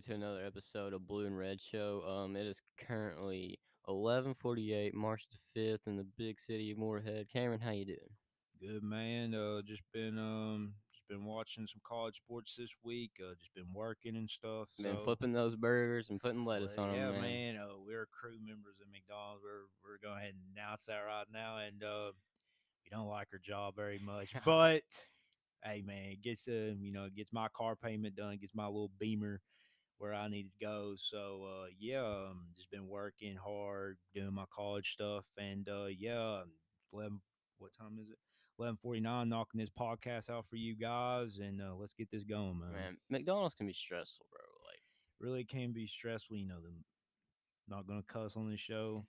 everybody to another episode of Blue and Red Show. Um, it is currently 11:48, March the 5th, in the big city of Morehead. Cameron, how you doing? Good man. Uh, just been um, just been watching some college sports this week. Uh, just been working and stuff. Been flipping those burgers and putting lettuce Well, on yeah, them, Yeah, man. Uh, we're crew members at McDonald's. We're we're going ahead and announce that right now, and uh, we don't like our job very much, but hey, man, it gets uh, you know, gets my car payment done, gets my little Beamer where I need to go. So uh, yeah, um, just been working hard, doing my college stuff, and uh, yeah, um, eleven. What time is it? Eleven forty nine. Knocking this podcast out for you guys, and uh, let's get this going, man. Man, McDonald's can be stressful, bro. Like, Really can be stressful. You know, the not gonna cuss on the show,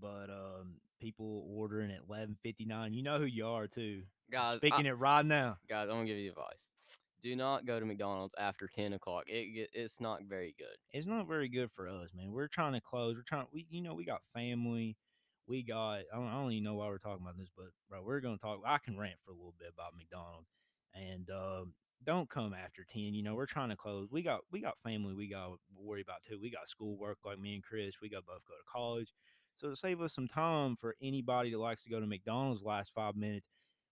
but um, people ordering at eleven fifty nine. You know who you are too. I'm guys, I- speaking it right now. guys, I'm gonna give you advice. Do not go to McDonald's after 10 o'clock. It it's not very good. it's not very good for us, man. We're trying to close. We're trying. We, you know, we got family. We got. I don't, I don't even know why we're talking about this, but bro, we're gonna talk. I can rant for a little bit about McDonald's, and um, don't come after ten. You know, we're trying to close. We got. We got family. We got worry about too. We got school work like me and Chris. We got both go to college, so to save us some time for anybody that likes to go to McDonald's last five minutes.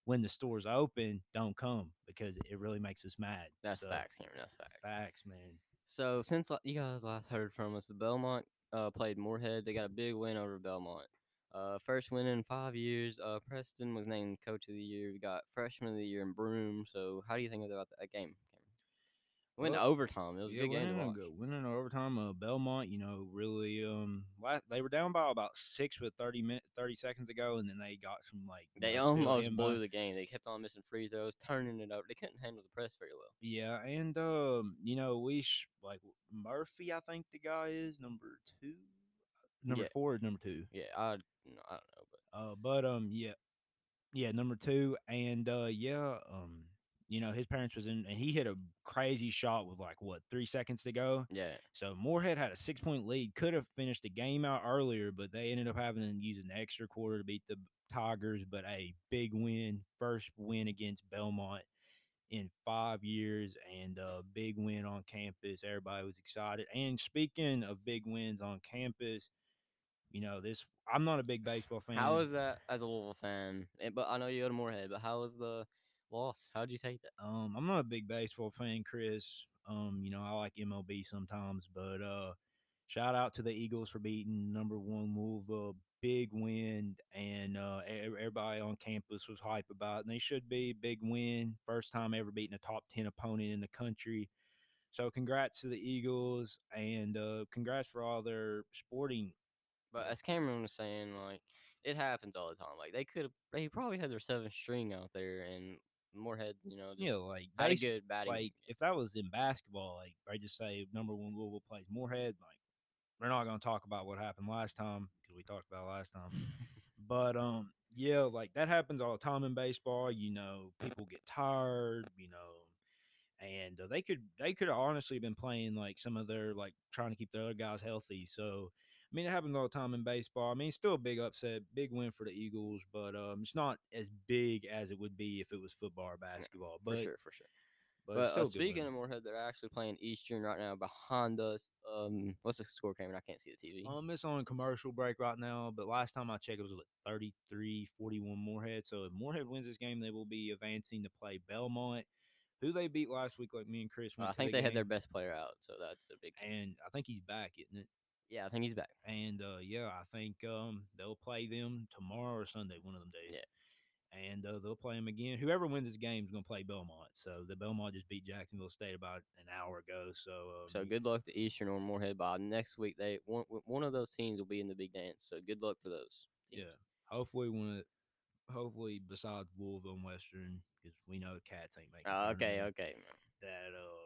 When the store's open, don't come because it really makes us mad. That's So, facts, Cameron. That's facts. Facts, man. So since you guys last heard from us, the Belmont uh, played Morehead. They got a big win over Belmont. Uh, first win in five years. Uh, Preston was named Coach of the Year. We got Freshman of the Year in Broome. So how do you think about that game? Went to Well, overtime. It was a good game to watch. go- winning in overtime. Uh, Belmont, you know, really um, la- they were down by about six with thirty minutes, thirty seconds ago, and then they got some like They know, almost blew by- the game. They kept on missing free throws, turning it over. They couldn't handle the press very well. Yeah, and um, you know, we sh- like Murphy, I think the guy is number two, number Yeah. four, or number two. Yeah, I, I don't know, but Uh, but um, yeah, yeah, number two, and uh, yeah, um, you know, his parents was in, and he hit a crazy shot with like what three seconds to go. yeah, So Morehead had a six point lead, could have finished the game out earlier, but they ended up having to use an extra quarter to beat the Tigers. But a big win, first win against Belmont in five years, and a big win on campus. Everybody was excited. And speaking of big wins on campus, you know this. I'm not a big baseball fan. how was that as a Louisville fan? But I know you go to Morehead. But how was the loss? How'd you take that? Um, I'm not a big baseball fan, Chris. Um, you know, I like MLB sometimes, but uh shout out to the Eagles for beating number one Louisville. Big win, and uh everybody on campus was hype about it. And they should be big win. First time ever beating a top ten opponent in the country. So congrats to the Eagles and uh congrats for all their sporting But as Cameron was saying, like it happens all the time. Like they could have, they probably had their seventh string out there, and Morehead, you know, know, like had a good batting. like if that was in basketball, like I just say number one Louisville plays Morehead, like we're not gonna talk about what happened last time because we talked about last time. But um, yeah, like that happens all the time in baseball. You know, people get tired. You know, and uh, they could they could have honestly been playing like some of their like trying to keep the other guys healthy. So mean, it happens all the time in baseball. I mean, still a big upset, big win for the Eagles, but um, it's not as big as it would be if it was football or basketball. for But sure, for sure. but, But, still uh, speaking of Morehead, they're actually playing Eastern right now behind us. Um, what's the score, Cameron? I can't see the TV. Um, it's on a commercial break right now, but last time I checked, it was like 33 41 Morehead. So if Morehead wins this game, they will be advancing to play Belmont, who they beat last week, like me and Chris. I think the they had their best player out, so that's a big. And I think he's back, isn't it? Yeah, I think he's back. And uh, yeah, I think um, they'll play them tomorrow or Sunday, one of them days. Yeah. And uh, they'll play them again. Whoever wins this game is going to play Belmont. So the Belmont just beat Jacksonville State about an hour ago. So um, So good luck to Eastern or Morehead. By next week, they one one of those teams will be in the big dance. So good luck to those. Teams. Yeah. Hopefully, one of hopefully besides Louisville and Western, because we know Cats ain't making. Oh, okay, okay, man. That um,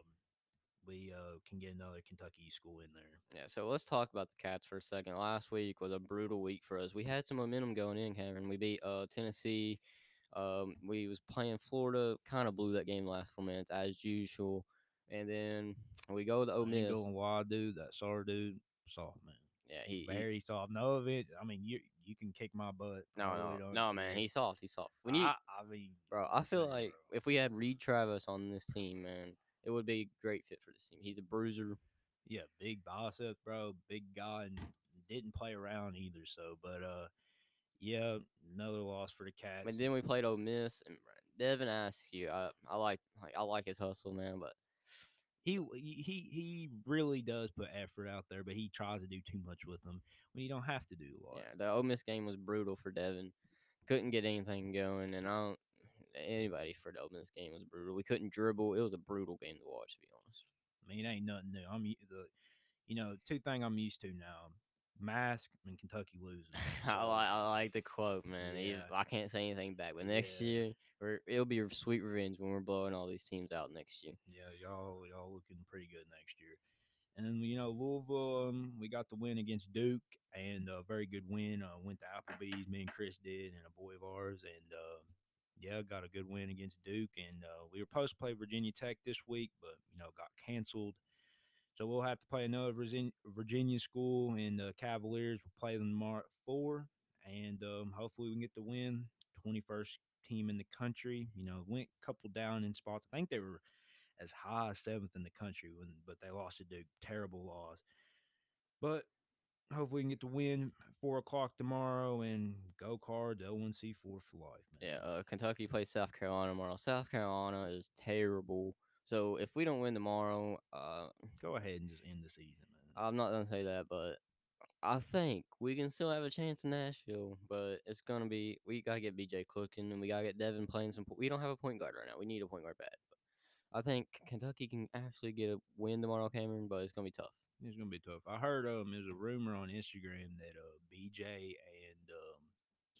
we uh can get another Kentucky school in there. Yeah, so let's talk about the Cats for a second. Last week was a brutal week for us. We had some momentum going in, Cameron. We beat uh Tennessee. Um, we was playing Florida, kind of blew that game last four minutes as usual, and then we go to Ole Miss. going wild, dude. That sorry dude, soft man, Yeah, he, he very soft. No of it. I mean, you you can kick my butt. no really no no man, he's soft. He's soft. We need, I, I mean, bro. I feel like bro. if we had Reid Travis on this team, man, it would be a great fit for this team. He's a bruiser. Yeah, big bicep, bro. Big guy and didn't play around either. So, but uh, yeah, another loss for the Cats. And then we played Ole Miss, and Devin Askew. I I like like I like his hustle, man, but he he he really does put effort out there, but he tries to do too much with them when you don't have to do a lot. yeah, the Ole Miss game was brutal for Devin. Couldn't get anything going, and I don't anybody for the Ole Miss game was brutal. We couldn't dribble. It was a brutal game to watch, to be honest. I mean, it ain't nothing new. I'm the, you know, two thing I'm used to now: mask and Kentucky losing. I like I like the quote, man. Even- Yeah. I can't say anything back, but next Yeah. year we're, it'll be a sweet revenge when we're blowing all these teams out next year. Yeah, y'all y'all looking pretty good next year. And you know Louisville, um, we got the win against Duke, and a very good win. Uh, went to Applebee's, me and Chris did, and a boy of ours, and uh, yeah, got a good win against Duke. And uh, we were supposed to play Virginia Tech this week, but you know got canceled. So we'll have to play another Virginia, school, and the Cavaliers will play them tomorrow at four, and um, hopefully we can get the win. Twenty first team in the country. You know, went a couple down in spots. I think they were as high as seventh in the country when, but they lost to Duke. Terrible loss. But hopefully we can get the win four o'clock tomorrow and go cards L1C four for life. Man. Yeah, uh, Kentucky plays South Carolina tomorrow. South Carolina is terrible. So if we don't win tomorrow, uh, Go ahead and just end the season, man. I'm not gonna say that, but I think we can still have a chance in Nashville. But it's gonna be we gotta get BJ cooking, and we gotta get Devin playing some. We don't have a point guard right now. We need a point guard bad. But I think Kentucky can actually get a win tomorrow, Cameron. But it's gonna be tough. It's gonna be tough. I heard um there's a rumor on Instagram that uh BJ and um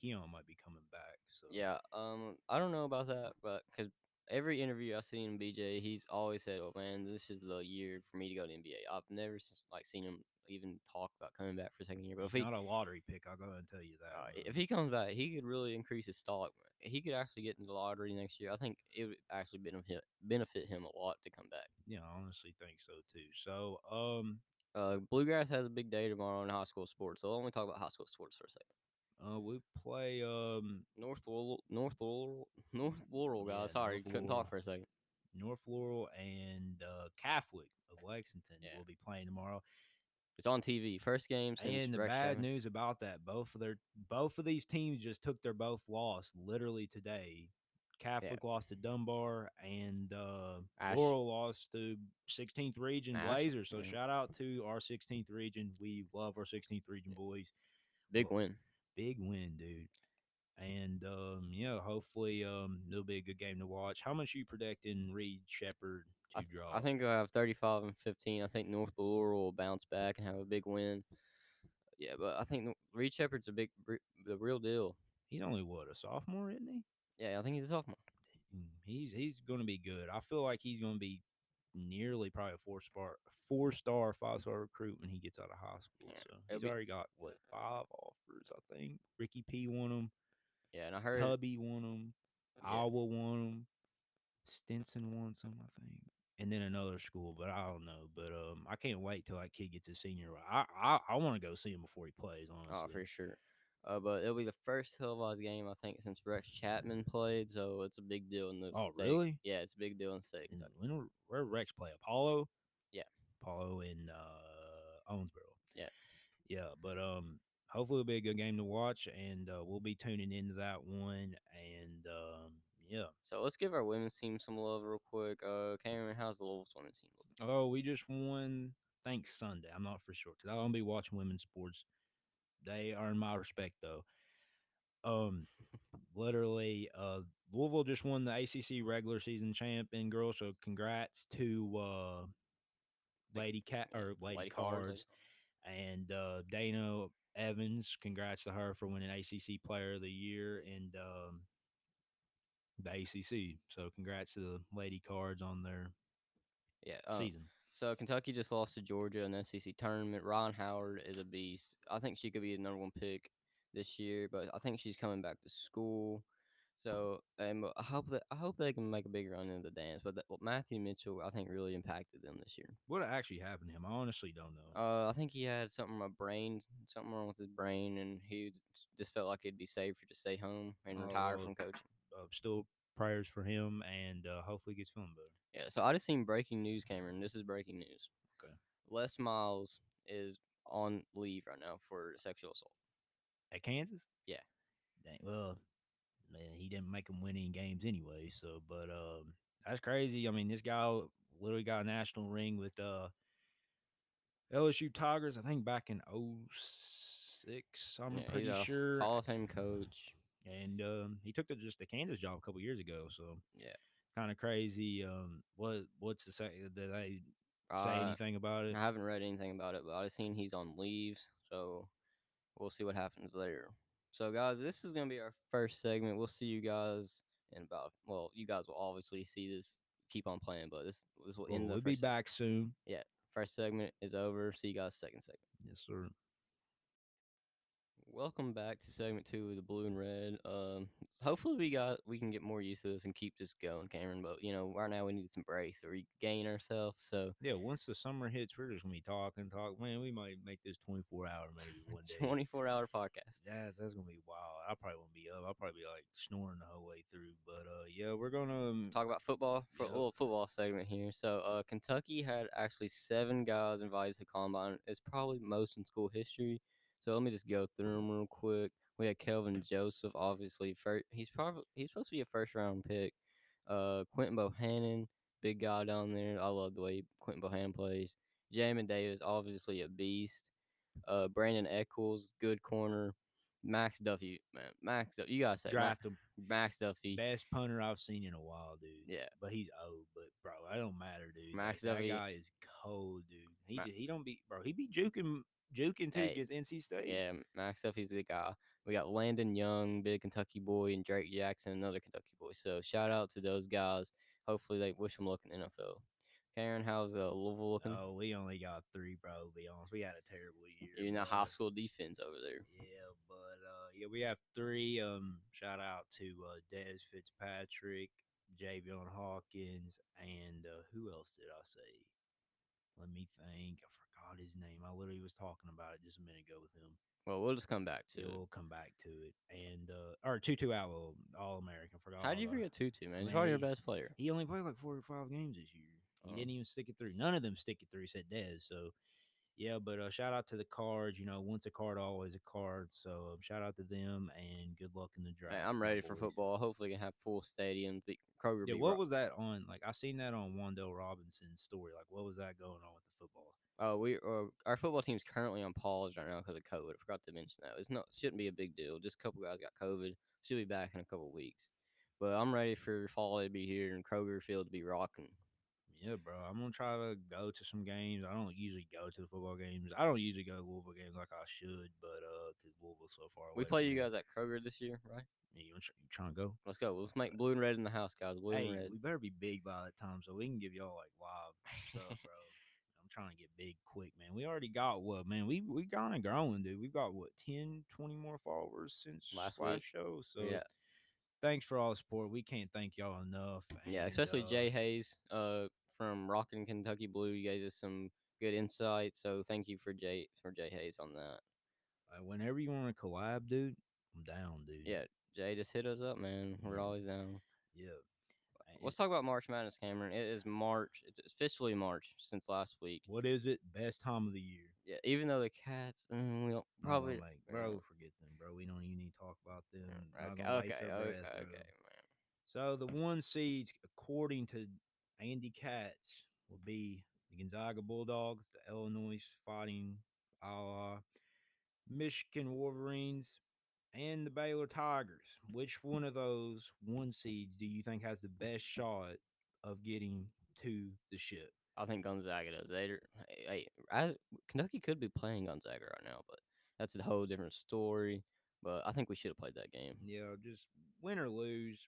Keion might be coming back. So Yeah, um, I don't know about that, but because every interview I've seen in BJ, he's always said, "Oh man, this is the year for me to go to NBA." I've never like seen him even talk about coming back for a second year. But if he's he not a lottery pick. I'll go ahead and tell you that. uh, if he comes back, he could really increase his stock. He could actually get in the lottery next year. I think it would actually benefit benefit him a lot to come back. yeah, I honestly think so too. So um Uh, Bluegrass has a big day tomorrow in high school sports, so let me talk about high school sports for a second. uh we play um North Laurel, North Laurel, North Laurel, guys. Yeah, Sorry, North couldn't Laurel. talk for a second. North Laurel and uh Catholic of Lexington Yeah. will be playing tomorrow. It's on TV. First game since And the bad Sherman. news about that, both of their both of these teams just took their both loss literally today. Catholic lost to Dunbar and uh, Ash- Laurel lost to 16th Region Ash, Blazers. So yeah. shout out to our 16th Region. We love our 16th Region boys. Big well, win. Big win, dude. And um, yeah, hopefully um, it'll be a good game to watch. How much you predicting Reed Sheppard I, th- draw? I think I have 35 and 15. I think North Laurel will bounce back and have a big win. Yeah, but I think Reed Sheppard's a big, the real deal. he's only what a sophomore, isn't he? Yeah, I think he's a sophomore. He's he's going to be good. I feel like he's going to be nearly probably a four star, four star, five star recruit when he gets out of high school. Yeah, So he's be- already got what five offers, I think. Ricky P won him, Yeah, and I heard Tubby won him, Yeah. Iowa won him, Stinson won some, I think, and then another school, but I don't know. But um, I can't wait till that kid gets his senior. I I, I want to go see him before he plays. Honestly, Oh, for sure. Uh, but it'll be the first televised game I think since Rex Chapman played, so it's a big deal in the Oh, state. really? Yeah, it's a big deal in the state. And when where Rex play? Apollo? Yeah. Apollo in uh Owensboro. Yeah. Yeah, but um hopefully it'll be a good game to watch and uh, we'll be tuning into that one and um yeah. So let's give our women's team some love real quick. Uh, Cameron, how's the Louisville women's team look? Oh, we just won thanks Sunday. I'm not for sure cuz I don't be watching women's sports. They earn my respect though. Um literally uh Louisville just won the ACC regular season champ in girls, so congrats to uh Lady Cat or Lady, Lady Cards, Cards and uh, Dana Evans. Congrats to her for winning ACC Player of the Year and um, the ACC. So congrats to the Lady Cards on their Yeah. Uh, season. So Kentucky just lost to Georgia in the SEC tournament. Rhyne Howard is a beast. I think she could be the number one pick this year, but I think she's coming back to school. So um, I hope that I hope they can make a big run in the dance. But that, well, Matthew Mitchell, I think, really impacted them this year. What actually happened to him? I honestly don't know. Uh, I think he had something a brain, something wrong with his brain, and he just felt like it'd be safer to stay home and retire Oh, from coaching. Still prayers for him and uh, hopefully gets feeling better. Yeah. So I just seen breaking news, Cameron. This is breaking news. Okay. Les Miles is on leave right now for sexual assault. At Kansas? Yeah. Dang. Well, man, he didn't make them win any games anyway. So, but um, that's crazy. I mean, this guy literally got a national ring with uh LSU Tigers. I think back in 06, I'm Yeah, pretty sure. Hall of Fame coach. And um, he took the, just the Kansas job a couple years ago. So Yeah. kind of crazy. Um, what what's the say? Did they say Uh, anything about it? I haven't read anything about it, but I've seen he's on leaves, so we'll see what happens there. So, guys, this is gonna be our first segment. We'll see you guys in about. Well, you guys will obviously see this. Keep on playing, but this this will end the we'll be segment. back soon. Yeah, First segment is over. See you guys second segment. Yes, sir. Welcome back to segment two of the blue and red. Um, hopefully we got we can get more used to this and keep this going, Cameron. But you know, right now we need some breaks to regain ourselves. So Yeah, once the summer hits, we're just gonna be talking, talk. Man, we might make this twenty four hour maybe one day. twenty four hour podcast. Yes, that's gonna be wild. I probably won't be up. I'll probably be like snoring the whole way through. But uh, yeah, we're gonna um, Talk about football for Yep. a little football segment here. So uh, Kentucky had actually seven guys invited to combine. It's probably most in school history. So let me just go through them real quick. We had Kelvin Joseph, obviously. First, he's probably he's supposed to be a first round pick. Uh, Quentin Bohannon, big guy down there. I love the way Quentin Bohannon plays. Jamin Davis, obviously a beast. Uh, Brandin Echols, good corner. Max Duffy, man, Max, Duffy, you gotta say draft him. Max Duffy. Best punter I've seen in a while, dude. Yeah, But he's old, but bro, that don't matter, dude. Max like, Duffy- that guy is cold, dude. He Ma- he don't be bro. He be juking juking too Hey, against NC State. yeah, Max Duffy's the guy. We got Landon Young, big Kentucky boy, and Drake Jackson, another Kentucky boy. So shout out to those guys. Hopefully they wish them luck in the NFL. Karen, how's uh, Louisville looking? Oh, we only got three, bro. To be honest, we had a terrible year. You're in the high school defense over there. Yeah, but uh, yeah, we have three. Um, shout out to uh, Dez Fitzpatrick, Javian Hawkins, and uh, who else did I say? Let me think. I forgot his name. I literally was talking about it just a minute ago with him. Well, we'll just come back to it. we'll come back to it. And uh, or Tutu Atwell, All American. Forgot. How do you forget Tutu, man? He's probably your best player. He only played like four or five games this year. He Oh. didn't even stick it through. None of them stick it through. Said Dez. So yeah, but uh, shout out to the cards. You know, once a card, always a card. So um, shout out to them and good luck in the draft. Hey, I'm ready for football. Hopefully, we can have full stadiums. Be, Kroger Yeah, what was that on? Like I seen that on Wan'Dale Robinson's story. Like what was that going on with the football? Oh, we uh, our football team's currently on pause right now because of COVID. I forgot to mention that. It's not shouldn't be a big deal. Just a couple guys got COVID. Should be back in a couple weeks. But I'm ready for fall to be here and Kroger Field to be rocking. Yeah, bro. I'm gonna try to go to some games. I don't usually go to the football games. I don't usually go to Louisville games like I should, but uh, because Louisville's so far away. We play you guys at Kroger this year, right? Yeah, you, tr- you trying to go? Let's go. Let's make blue and red in the house, guys. Blue hey, and red. we better be big by that time so we can give y'all like live stuff, bro. Trying to get big quick, man. We already got what, man? We we kind of growing, dude. We've got what 10, 20 more followers since Last last show. So yeah, thanks for all the support. We can't thank y'all enough. yeah. and, Especially uh, Jay Hayes, uh, from Rockin' Kentucky Blue. You gave us some good insight. So thank you for Jay for Jay Hayes on that. uh, whenever you want to collab, dude, I'm down, dude. Yeah, Jay, just hit us up, man. We're always down. yeah. Let's talk about March Madness, Cameron. It is March. It's officially March since last week. What is it? Best time of the year. Yeah, even though the Cats, mm, we don't probably. gonna make- bro, forget them, bro. We don't even need to talk about them. Okay, okay, okay, our okay, man. So the one seeds, according to Andy Katz, will be the Gonzaga Bulldogs, the Illinois Fighting Iowa, Michigan Wolverines, and the Baylor Tigers. Which one of those one seeds do you think has the best shot of getting to the ship? I think Gonzaga does. They, hey, I, Kentucky could be playing Gonzaga right now, but that's a whole different story. But I think we should have played that game. Yeah, just win or lose.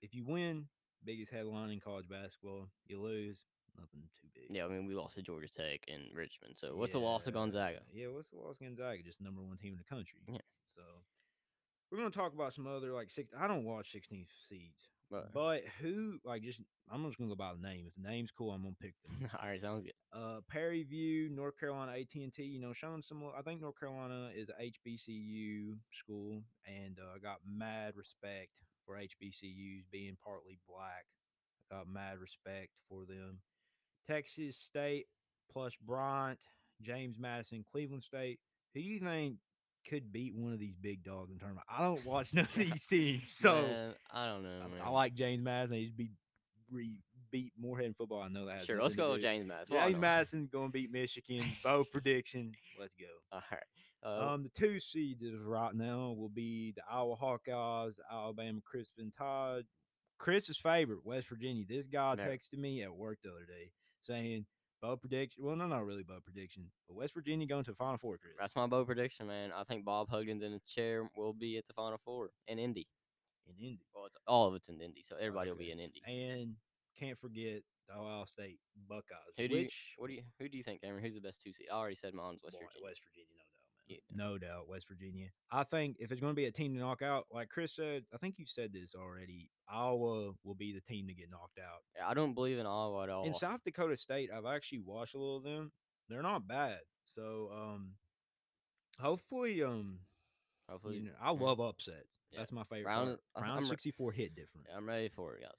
If you win, biggest headline in college basketball. You lose, nothing too big. Yeah, I mean we lost to Georgia Tech and Richmond. So what's the loss of Gonzaga? Yeah, what's the loss of Gonzaga? Just number one team in the country. Yeah. So we're gonna talk about some other like six. I don't watch 16 seeds, But, but who like just I'm just gonna go by the name. If the name's cool, I'm gonna pick them. all right, sounds good. uh, Prairie View, North Carolina, AT and T. You know, showing some. I think North Carolina is a HBCU school, and uh, I got mad respect for HBCUs being partly black. I got mad respect for them. Texas State, plus Bryant, James Madison, Cleveland State. Who do you think could beat one of these big dogs in tournament? I don't watch none of these teams, so Man, I don't know. I, I like James Madison. He's beat re, beat Morehead in football. I know that. Sure, let's go with. James Madison. Well, James. Madison going to beat Michigan. Bow prediction. Let's go. All right. Uh, Um, the two seeds right now will be the Iowa Hawkeyes, Alabama Crimson Tide. Chris's favorite, West Virginia. This guy texted me at work the other day saying, Bow prediction. Well, no, not really Bow prediction, but West Virginia going to the Final Four, Chris. that's my bold prediction, man. I think Bob Huggins in the chair will be at the Final Four in Indy. in Indy. Well, it's all of it's in Indy, so everybody will be in Indy. And can't forget the Ohio State Buckeyes. Who do you, what do you, who do you think, Cameron? Who's the best two seed? I already said mine's West Virginia. West Virginia, no. Yeah. No doubt, West Virginia. I think if it's going to be a team to knock out, like Chris said, I think you said this already. Iowa will be the team to get knocked out. I don't believe in Iowa at all. In South Dakota State, I've actually watched a little of them. They're not bad. So, um, hopefully, um, Hopefully, you know, I love upsets. Yeah. That's my favorite. Round- part. Round I'm 64 hit different. I'm ready for it, guys.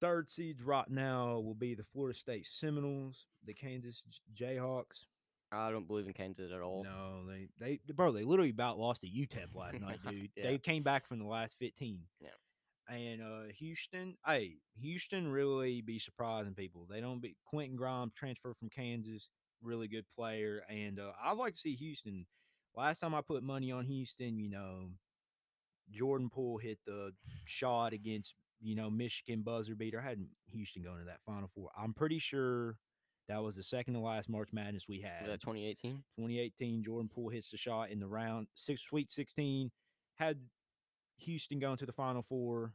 Third seeds right now will be the Florida State Seminoles, the Kansas Jayhawks. I don't believe in Kansas at all. No, they they bro, they literally about lost to UTEP last night, dude. Yeah. They came back from the last 15. Yeah. And uh Houston, hey, Houston really be surprising people. They don't be Quentin Grimes transfer from Kansas, really good player. And uh I'd like to see Houston. Last time I put money on Houston, you know, Jordan Poole hit the shot against, you know, Michigan buzzer beater. I had Houston going to that final four. I'm pretty sure that was the second to last March Madness we had. Was that 2018? 2018, Jordan Poole hits the shot in the round six, Sweet 16. Had Houston going to the Final Four.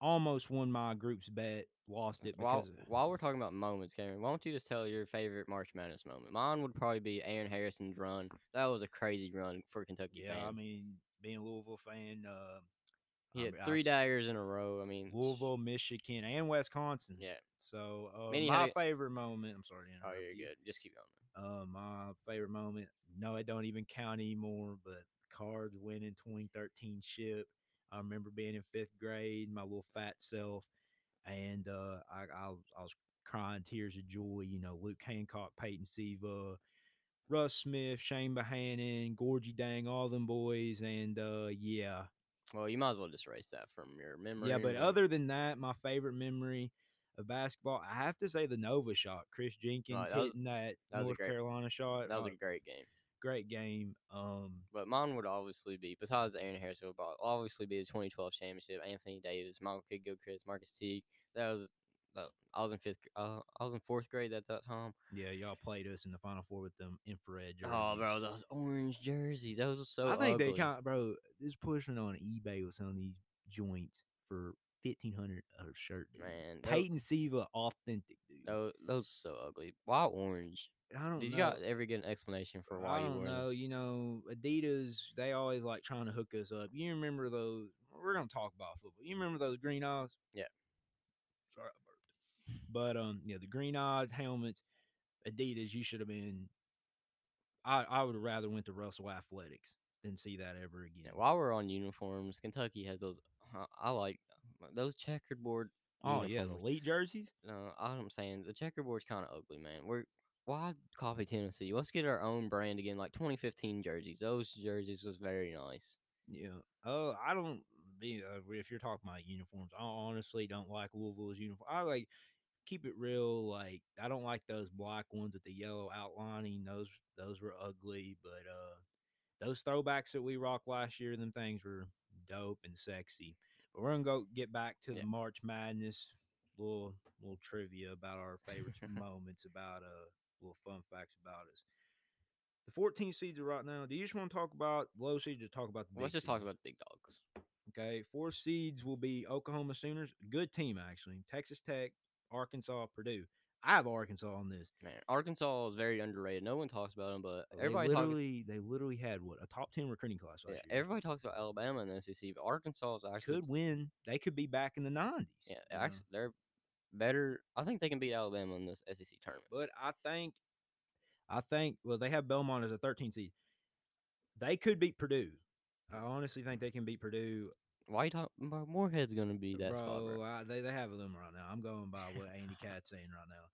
Almost won my group's bet. Lost it While, of, while we're talking about moments, Cameron, why don't you just tell your favorite March Madness moment? Mine would probably be Aaron Harrison's run. That was a crazy run for Kentucky yeah, fans. I mean, being a Louisville fan, uh, he I had mean, I three daggers in a row. I mean, Louisville, Michigan, and Wisconsin. Yeah. So uh, my favorite moment. I'm sorry. To Oh, you're you. good. Just keep going. Uh, my favorite moment. No, it don't even count anymore. But Cards winning 2013 ship. I remember being in fifth grade, my little fat self, and uh, I, I was- I was crying tears of joy. You know, Luke Hancock, Peyton Siva, Russ Smith, Chane Behanan, Gorgui Dieng, all them boys, and uh, yeah, Well, you might as well just erase that from your memory. yeah. But other than that, my favorite memory of basketball, I have to say the Nova shot. Kris Jenkins that was- hitting that, that was a North great- Carolina shot. that was uh, a great game. great game. Um, But mine would obviously be, besides the Aaron Harrison, would obviously be the 2012 championship. Anthony Davis, Michael Kidd Gilchrist, Marquis Teague. That was, that, I was in fifth. Uh, I was in fourth grade at that time. yeah, y'all played us in the Final Four with them infrared jerseys. Oh, bro, those orange jerseys. Those are so. I think they ugly. kind of, bro. This pushing on eBay with some of these joints for fifteen hundred a shirt. Dude. Man, Peyton Siva, authentic, dude. Those, those are so ugly. Why orange? I don't Did you know. got ever get an explanation for why I you don't wore know. this? You know, Adidas, they always like trying to hook us up. You remember those? We're gonna talk about football. You remember those green eyes? Yeah. Sorry. But um, yeah, the green eyed helmets, Adidas. You should have been. I I would have rather went to Russell Athletics than see that ever again. Yeah, while we're on uniforms, Kentucky has those. uh, I like those checkerboard. oh yeah, the elite jerseys. No, I'm saying the checkerboard's kind of ugly, man. We're why copy Tennessee? Let's get our own brand again, like 2015 jerseys. Those jerseys was very nice. Yeah. Oh, I don't. Be, uh, if you're talking about uniforms, I honestly don't like Louisville's uniform. I like keep it real. Like I don't like those black ones with the yellow outlining. Those those were ugly. But uh, those throwbacks that we rocked last year, them things were dope and sexy. But we're gonna go get back to Yeah. the March Madness. Little little trivia about our favorite moments. About uh, little fun facts about us. The 14 seeds are right now. Do you just want to talk about low seeds or talk about the? Let's big just talk about the big dogs. Okay, four seeds will be Oklahoma Sooners, good team actually. Texas Tech, Arkansas, Purdue. I have Arkansas on this. Man, Arkansas is very underrated. No one talks about them, but They everybody talks. literally, they literally had what a top ten recruiting class Yeah, year. everybody talks about Alabama and the SEC, but Arkansas is actually could win. They could be back in the nineties. Yeah, uh-huh. actually, they're better. I think they can beat Alabama in this SEC tournament. but I think, I think, well, they have Belmont as a 13 seed. They could beat Purdue. I honestly think they can beat Purdue. Why you talk? bro, Morehead's gonna be that bro, spot, bro. I, they they have them right now. I'm going by what Andy Cat's saying right now.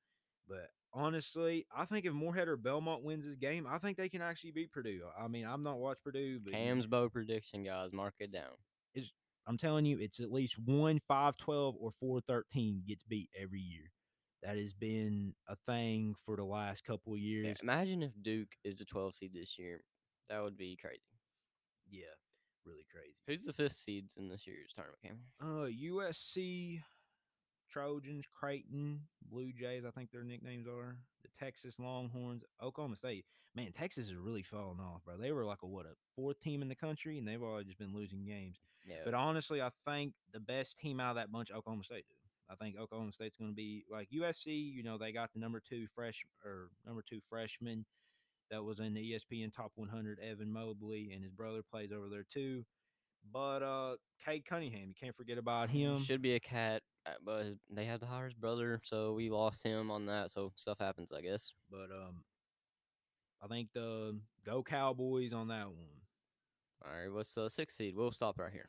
But honestly, I think if Morehead or Belmont wins this game, I think they can actually beat Purdue. I mean, I'm not watched Purdue, but Cam's bow prediction, guys. Mark it down. Is I'm telling you, it's at least one 5 12 or 4 13 gets beat every year. That has been a thing for the last couple of Yeah, years. imagine if Duke is the 12 seed this year. That would be crazy. Yeah, really crazy. Who's the fifth seeds in this year's tournament, Cam? Uh, USC, Trojans, Creighton, Blue Jays, I think their nicknames are. The Texas Longhorns, Oklahoma State. Man, Texas is really falling off, bro. They were like a what a fourth team in the country, and they've always just been losing games. Yeah. But honestly, I think the best team out of that bunch, Oklahoma State, do. I think Oklahoma State's going to be like USC. You know, they got the number two fresh or number two freshman that was in the ESPN Top 100, Evan Mobley, and his brother plays over there too. But uh, Cade Cunningham, you can't forget about him. Should be a cat, uh, but his, they had to hire his brother, so we lost him on that. So stuff happens, I guess. But um, I think the go Cowboys on that one. All right, what's the sixth seed? We'll stop right here.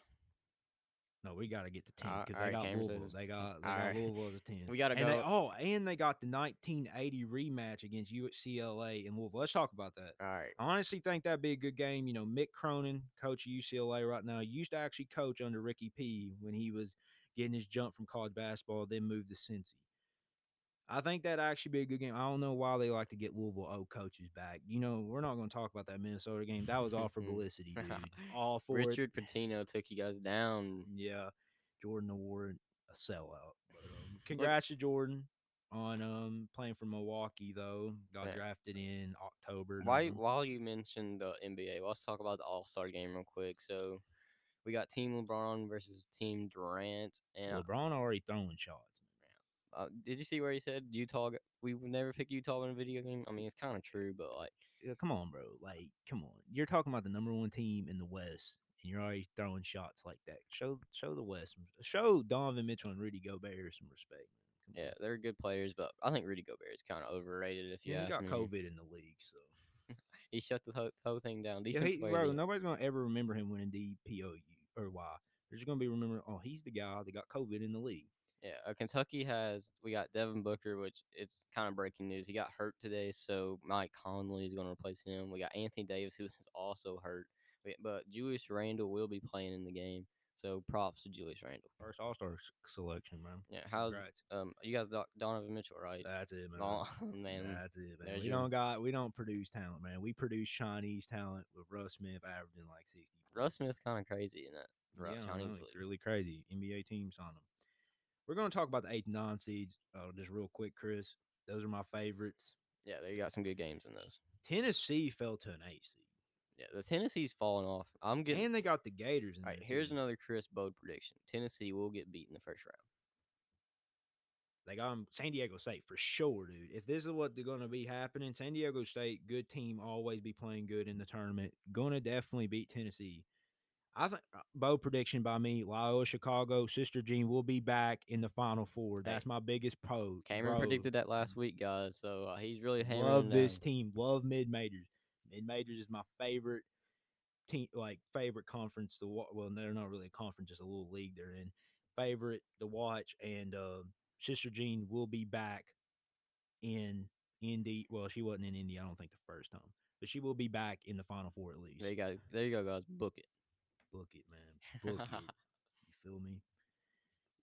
No, we got to get to ten uh, because all they right, got Louisville. They got they got. Louisville as a ten. We gotta and they, go. oh, and they got the 1980 rematch against UCLA in Louisville. Let's talk about that. All right. I honestly think that'd be a good game. You know, Mick Cronin, coach of UCLA right now, used to actually coach under Ricky P when he was getting his jump from college basketball, then moved to Cincy. I think that'd actually be a good game. I don't know why they like to get Louisville old coaches back. You know, we're not going to talk about that Minnesota game. That was all for publicity, dude. All for it. Richard Pitino took you guys down. Yeah, Jordan Nwora, a sellout. But, um, congrats to Jordan on um playing for Milwaukee though. Got Yeah. drafted in October. Why, while you mentioned the NBA, let's talk about the All Star game real quick. So, we got Team LeBron versus Team Durant, and LeBron already throwing shots. Uh, did you see where he said Utah? We would never pick Utah in a video game. I mean, it's kind of true, but like, Yeah, come on, bro. Like, come on. You're talking about the number one team in the West, and you're already throwing shots like that. Show, show the West, show Donovan Mitchell and Rudy Gobert some respect. Yeah, they're good players, but I think Rudy Gobert is kind of overrated. If you Yeah, he got me, COVID in the league, so he shut the whole, whole thing down. yeah, he, bro, nobody's gonna ever remember him winning DPOU or why. They're just gonna be remembering, oh, he's the guy that got COVID in the league. Yeah, uh, Kentucky has we got Devin Booker, which it's kind of breaking news. He got hurt today, so Mike Conley is going to replace him. We got Anthony Davis, who is also hurt, but Julius Randle will be playing in the game. So props to Julius Randle. First All Star selection, man. Yeah, how's Congrats. um you guys Donovan Mitchell, right? That's it, man. Oh man, That's it, man. there's We your- don't got we don't produce talent, man. We produce Chinese talent with Russ Smith averaging like sixty. Russ Smith's kind of crazy in that yeah, Chinese know, league. it's really crazy. NBA teams on them. We're going to talk about the eight and nine seeds uh, just real quick, Chris. Those are my favorites. Yeah, they got some good games in those. Tennessee fell to an eight seed, Yeah, the Tennessee's falling off. I'm getting. and they got the Gators. In all right, here's too. another Chris Bode prediction. Tennessee will get beat in the first round. They got 'em- San Diego State for sure, dude. If this is what they're going to be happening, San Diego State, good team, always be playing good in the tournament. Going to definitely beat Tennessee. I think uh, bow prediction by me, Loyola Chicago, Sister Jean will be back in the Final Four. That's my biggest pro. Cameron predicted that last week, guys. So uh, he's really hammering Love this down. team. Love mid majors. Mid majors is my favorite team, like favorite conference to watch. Well, they're not really a conference, just a little league they're in. Favorite to watch, and uh, Sister Jean will be back in Indy. Well, she wasn't in Indy, I don't think the first time, but she will be back in the Final Four at least. There you go. There you go, guys. Book it. Book it, man. Book it. You feel me?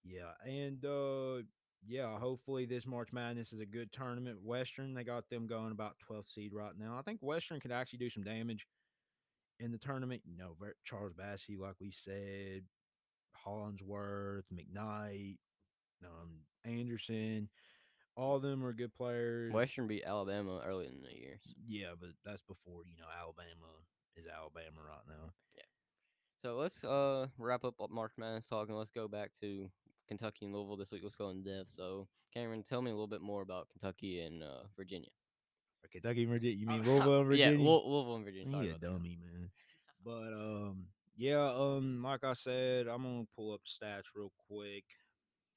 Yeah, and uh yeah, hopefully this March Madness is a good tournament. Western, they got them going about 12th seed right now. I think Western could actually do some damage in the tournament. You know, Charles Bassey, like we said, Hollingsworth, McKnight, um, Anderson, all of them are good players. Western beat Alabama early in the year. so- yeah, but that's before you know Alabama is Alabama right now. So let's uh wrap up March Madness talk and let's go back to Kentucky and Louisville this week. Let's go in depth. So Cameron, tell me a little bit more about Kentucky and uh, Virginia. Or Kentucky, and Virginia. You Uh, mean Louisville, and Virginia? Yeah, Louisville and Virginia. Sorry you about that. dummy, man. But um, yeah, um, like I said, I'm gonna pull up stats real quick.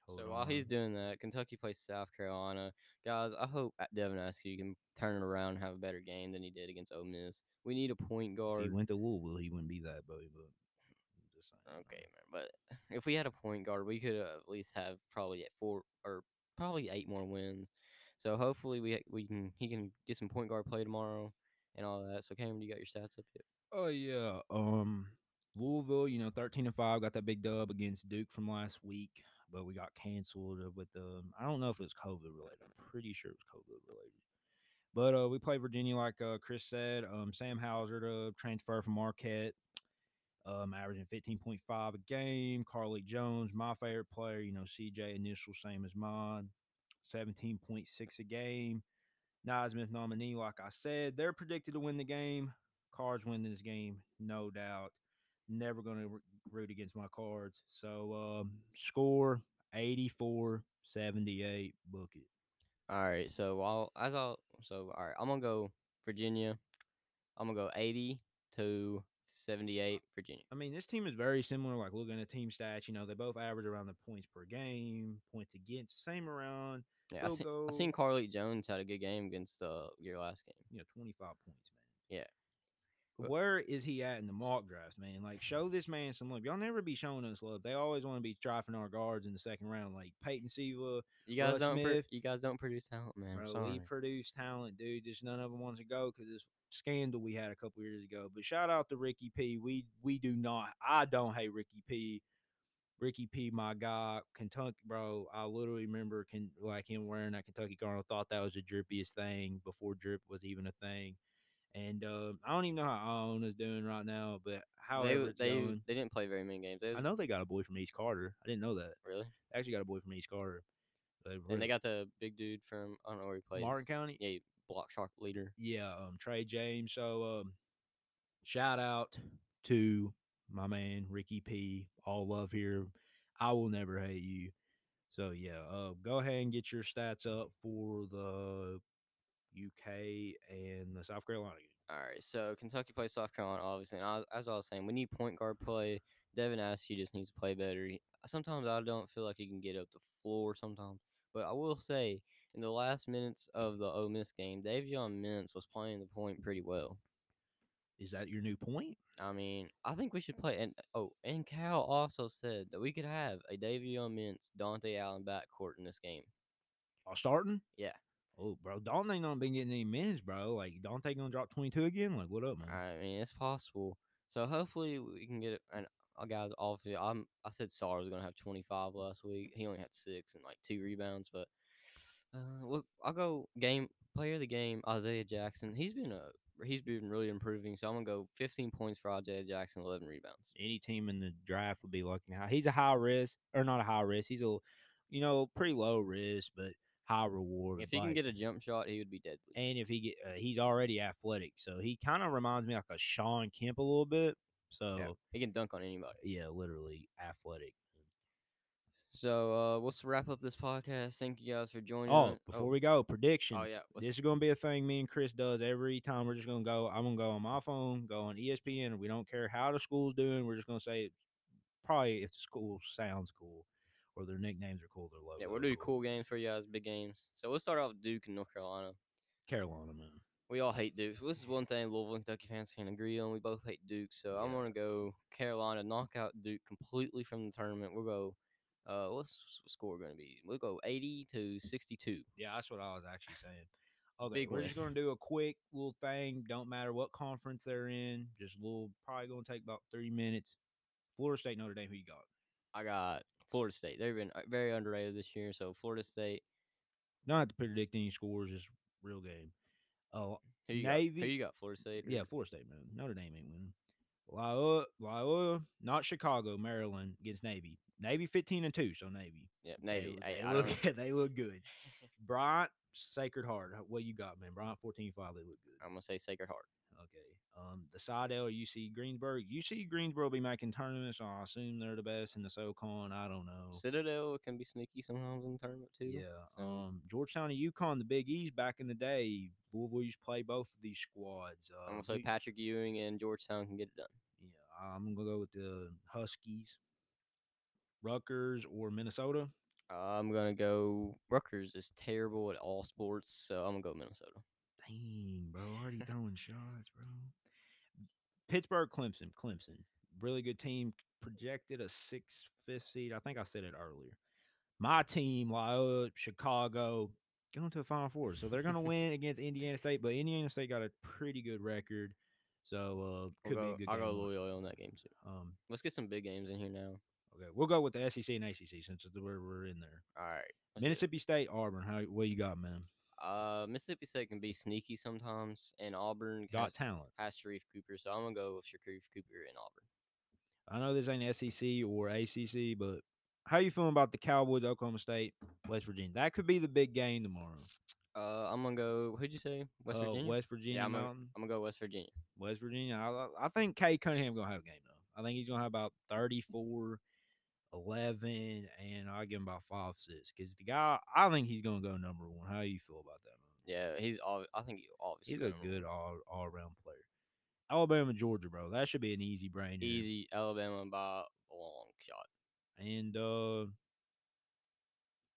Hold So while he's doing that, Kentucky plays South Carolina. Guys, I hope Devin Askew can turn it around and have a better game than he did against Ole Miss. We need a point if guard. he went to Louisville, he wouldn't be that boy. But I'm just saying, man. Okay, man, but if we had a point guard, we could at least have probably at four or probably eight more wins. So hopefully we we can he can get some point guard play tomorrow and all that. So Cameron, you got your stats up yet? Oh yeah. Um Louisville, you know, 13 and 5 got that big dub against Duke from last week, but we got canceled with the I don't know if it was COVID related. I'm pretty sure it was COVID related. But uh we played Virginia like uh, Chris said. Um Sam Hauser to transfer from Marquette. Um, averaging 15.5 a game. Carlik Jones, my favorite player, you know, CJ initial same as mine. 17.6 a game. Naismith nominee, like I said, they're predicted to win the game. Cards win this game, no doubt. Never going to root against my cards. So, um, score 84 78. Book it. All right. So I'll as I'll so all right. I'm gonna go Virginia. I'm gonna go 80 to 78 Virginia. I mean, this team is very similar. Like looking at team stats, you know, they both average around the points per game, points against, same around. Yeah, I, seen, I seen Carlik Jones had a good game against uh, your last game. You know, 25 points, man. Yeah. But where is he at in the mock drafts, man? Like, show this man some love. Y'all never be showing us love. They always want to be drafting our guards in the second round, like Peyton Siva. You guys Russ don't. Pro- you guys don't produce talent, man. Bro, we produce talent, dude. Just none of them wants to go because this scandal we had a couple years ago. But shout out to Ricky P. We we do not. I don't hate Ricky P. Ricky P. My guy, Kentucky, bro. I literally remember can like him wearing that Kentucky garment. Thought that was the drippiest thing before drip was even a thing. And uh, I don't even know how Owen is doing right now, but they it's they going, they didn't play very many games. They I know they got a boy from East Carter. I didn't know that. really, They actually got a boy from East Carter. They and they got the big dude from I don't know where he plays. Martin County. Yeah, block shark leader. yeah, um, Trey James. So, um, shout out to my man Ricky P. All love here. I will never hate you. So yeah, uh, go ahead and get your stats up for the UK and the South Carolina. All right, so Kentucky plays South Carolina, obviously. And I, as I was saying, we need point guard play. Devin Askew just needs to play better. He- Sometimes I don't feel like he can get up the floor sometimes. But I will say, in the last minutes of the Ole Miss game, Davion Mintz was playing the point pretty well. Is that your new point? I mean, I think we should play. And oh, and Cal also said that we could have a Davion Mintz, Dontaie Allen backcourt in this game. All starting? Yeah. Oh, bro, Dontaie not been getting any minutes, bro. Like Dontaie gonna drop twenty two again? Like, what up, man? I mean, it's possible. So hopefully we can get it. And uh, guys, obviously, I'm I said Sarr was gonna have 25 last week. He only had six and like two rebounds. But uh, look, I'll go game player of the game, Isaiah Jackson. He's been a he's been really improving. So I'm gonna go 15 points for Isaiah Jackson, 11 rebounds. any team in the draft would be looking how he's a high risk or not a high risk. He's a you know pretty low risk but high reward. If he can get a jump shot, he would be deadly. and if he get uh, he's already athletic, so he kind of reminds me like a Shawn Kemp a little bit. So yeah, he can dunk on anybody. Yeah, literally athletic. So uh, let's wrap up this podcast. Thank you guys for joining. Oh, us. before we go, predictions. yeah, what's- this is gonna be a thing me and Chris does every time. We're just gonna go. I'm gonna go on my phone, go on ESPN. We don't care how the school's doing. We're just gonna say probably if the school sounds cool or their nicknames are cool, their logo. yeah, we'll do cool games for you guys, big games. So we'll start off with Duke and North Carolina. Carolina man. We all hate Duke. So this is one thing Louisville and Kentucky fans can agree on. We both hate Duke. So I'm gonna go Carolina, knock out Duke completely from the tournament. We'll go. Uh, what's the score gonna be? We'll go 80 to 62. Yeah, that's what I was actually saying. Okay, Big we're win. just gonna do a quick little thing. Don't matter what conference they're in. Just a little. Probably gonna take about thirty minutes. Florida State, Notre Dame. Who you got? I got Florida State. They've been uh, very underrated this year. So Florida State. Not to predict any scores. Just real game. Oh, Who you Navy. Got? Who you got? Florida State. or- yeah, Florida State, man. Notre Dame ain't winning. Loyola, Loyola, not Chicago, Maryland against Navy. Navy fifteen and two, so Navy. Yeah, They Navy. look- they, look, good. they look good. Bryant, Sacred Heart. What you got, man? Bryant 14-5, They look good. I'm gonna say Sacred Heart. Okay. Um, the Citadel, UC Greensboro. UC Greensboro be making tournaments, so I assume they're the best in the SoCon. I don't know. Citadel can be sneaky sometimes in the tournament too. Yeah. so- Um, Georgetown and UConn, the Big East back in the day. Louisville used to play both of these squads. Uh, I'm gonna say Patrick Ewing and Georgetown can get it done. yeah, I'm gonna go with the Huskies, Rutgers, or Minnesota. I'm gonna go. Rutgers is terrible at all sports, so I'm gonna go Minnesota. Dang, bro, already throwing shots, bro. Pittsburgh, Clemson, Clemson, really good team. Projected a six, fifth seed. I think I said it earlier. My team, Loyola, Chicago. going to the Final Four. So they're going to win against Indiana State, but Indiana State got a pretty good record. So uh, could I'll be go, a good I'll game. go. Loyola on that game too. Um, Let's get some big games in here now. Okay, we'll go with the SEC and ACC since it's where we're in there. All right. Mississippi State, Auburn. How what you got, man? Uh, Mississippi State can be sneaky sometimes, and Auburn Got has, talent. has Sharife Cooper, so I'm gonna go with Sharife Cooper and Auburn. I know this ain't SEC or ACC, but how you feeling about the Cowboys, Oklahoma State, West Virginia? That could be the big game tomorrow. Uh, I'm gonna go. Who'd you say? West Uh, Virginia. West Virginia yeah, I'm gonna, I'm gonna go West Virginia. West Virginia. I, I think Cade Cunningham gonna have a game though. I think he's gonna have about 34, 11, and I'll give him about five, six. Because the guy, I think he's gonna go number one. How you feel about that, man? Yeah, he's. Ob- I think he obviously He's a good all all around player. Alabama, Georgia, bro. That should be an easy brain. easy Alabama by a long shot. And uh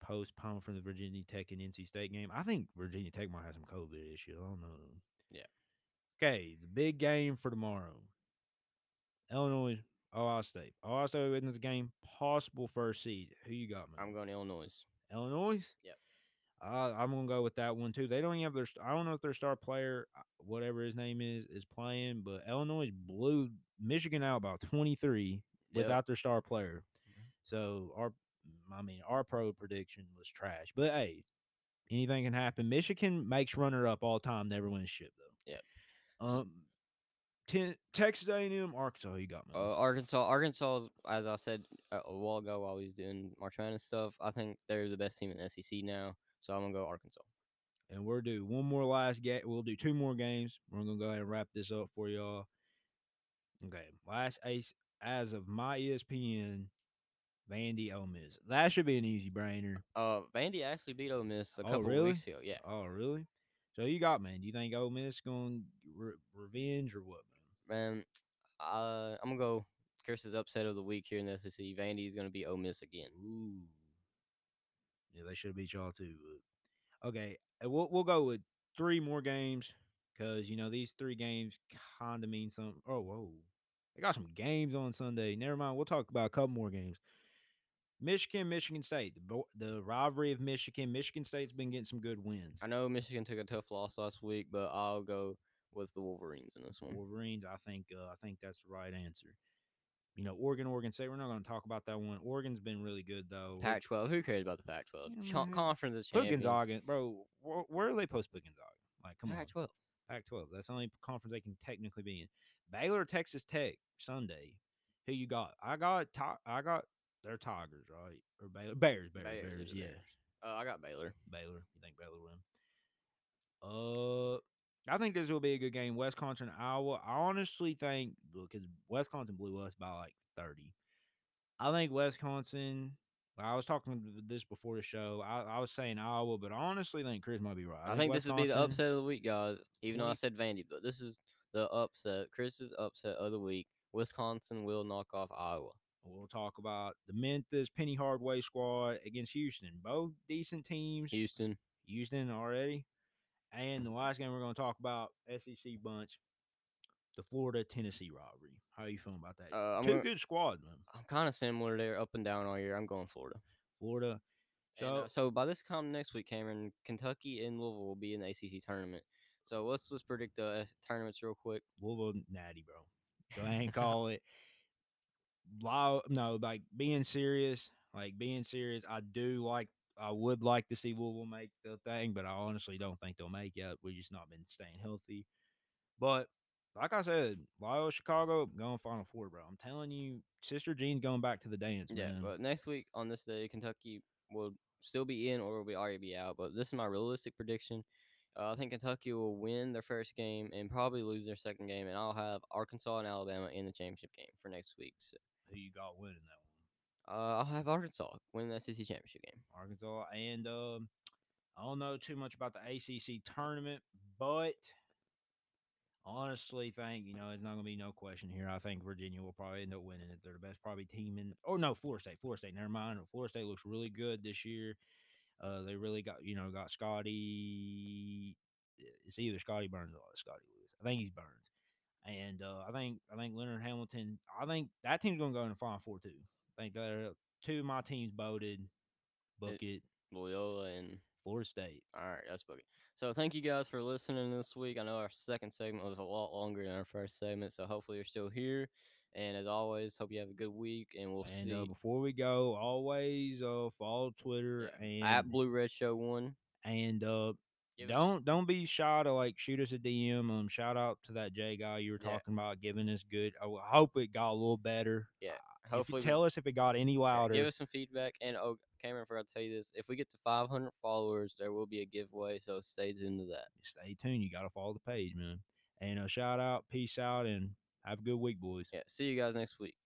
postponed from the Virginia Tech and NC State game. I think Virginia Tech might have some COVID issue. I don't know. Yeah. Okay, the big game for tomorrow. Illinois, Ohio State. Ohio State wins the game. Possible first seed. Who you got, man? I'm going Illinois. Illinois. Yep. Uh, I'm gonna go with that one too. They don't even have their. I don't know if their star player, uh, whatever his name is, is playing. But Illinois blew Michigan out about 23 Yep. without their star player. So our, I mean, our pro prediction was trash. But hey, anything can happen. Michigan makes runner up all time. Never wins shit though. Yep. Um, ten, Texas A&M, Arkansas. You got me. Uh, Arkansas, Arkansas, as I said a while ago while we was doing March Madness stuff, I think they're the best team in the SEC now. So I'm gonna go Arkansas. and we'll do one more last game. We'll do two more games. We're gonna go ahead and wrap this up for y'all. Okay, last ace as of my ESPN, Vandy Ole Miss. That should be an easy brainer. Uh, Vandy actually beat Ole Miss a Oh, couple really? weeks ago. Yeah, Oh, really? So you got man? Do you think Ole Miss going re- revenge or what, man? Man. Uh, I'm gonna go. Chris's upset of the week here in the SEC. Vandy is gonna be Ole Miss again. Ooh, yeah, they should have beat y'all too. Okay, we'll we'll go with three more games because you know these three games kind of mean something. Oh, whoa, they got some games on Sunday. Never mind, we'll talk about a couple more games. Michigan, Michigan State, the, the rivalry of Michigan. Michigan State's been getting some good wins. I know Michigan took a tough loss last week, but I'll go with the Wolverines in this one. Wolverines, I think, uh, I think that's the right answer. You know, Oregon, Oregon State. We're not going to talk about that one. Oregon's been really good though. We're- Pac-12. Who cares about the Pac-12? Yeah, Cha- man. Conference is Put champions. Gonzaga, bro. Where, where are they post put Gonzaga? Like, come on, Pac-12. Pac-12. That's the only conference they can technically be in. Baylor, Texas Tech, Sunday. Who you got? I got. Ti- I got. They're Tigers, right? Or Baylor? Bears, Bears, Bears, Bears. the Yeah, Bears. Uh, I got Baylor. Baylor. You think Baylor win? Uh, I think this will be a good game. Wisconsin, Iowa. I honestly think because Wisconsin blew us by like thirty. I think Wisconsin. I was talking this before the show. I, I was saying Iowa, but I honestly think Chris might be right. I, think this would be the upset of the week, guys. Even though I said Vandy, but this is the upset. Chris's upset of the week. Wisconsin will knock off Iowa. We'll talk about the Memphis Penny Hardaway squad against Houston. Both decent teams. Houston. Houston already. And the last game we're going to talk about SEC bunch, the Florida Tennessee rivalry. How are you feeling about that? Uh, Two gonna- good squads, man. I'm kind of similar there, up and down all year. I'm going Florida. Florida. So, So so by this time next week, Cameron, Kentucky and Louisville will be in the ACC tournament. So let's just predict the uh, tournaments real quick. Louisville natty, bro. Go ahead and call it. Law, no, like being serious, like being serious. I do like. I would like to see Louisville make the thing, but I honestly don't think they'll make it. We've just not been staying healthy. But like I said, Loyola Chicago going Final Four, bro. I'm telling you, Sister Jean's going back to the dance, Yeah, man. but next week on this day, Kentucky will still be in or will be already be out. But this is my realistic prediction. Uh, I think Kentucky will win their first game and probably lose their second game, and I'll have Arkansas and Alabama in the championship game for next week. So, Who you got winning that? Uh, I'll have Arkansas win the SEC championship game. Arkansas. And um, I don't know too much about the ACC tournament, but honestly think, you know, it's not going to be no question here. I think Virginia will probably end up winning it. They're the best probably team in, oh, no, Florida State. Florida State, never mind. Florida State looks really good this year. Uh, they really got, you know, got Scotty. It's either Scotty Burns or Scotty Lewis. I think he's Burns. And uh, I think I think Leonard Hamilton. I think that team's gonna go in the final four too. I think they're two of my teams voted. Bucket, Loyola and Florida State. All right, that's boogie. So thank you guys for listening this week. I know our second segment was a lot longer than our first segment, so hopefully you're still here. And as always, hope you have a good week, and we'll And see. uh, before we go, always uh, follow Twitter yeah, at and Blue Red Show One. and uh, Give don't don't be shy to like shoot us a DM. Um, shout out to that J guy you were Yeah. talking about giving us good. I hope it got a little better. Yeah, Uh, hopefully if we- you tell us if it got any louder. give us some feedback. And oh, Cameron, I forgot to tell you this: if we get to 500 followers, there will be a giveaway. So stay tuned to that. Stay tuned. You got to follow the page, man. And uh, shout out, peace out, and have a good week, boys. Yeah, see you guys next week.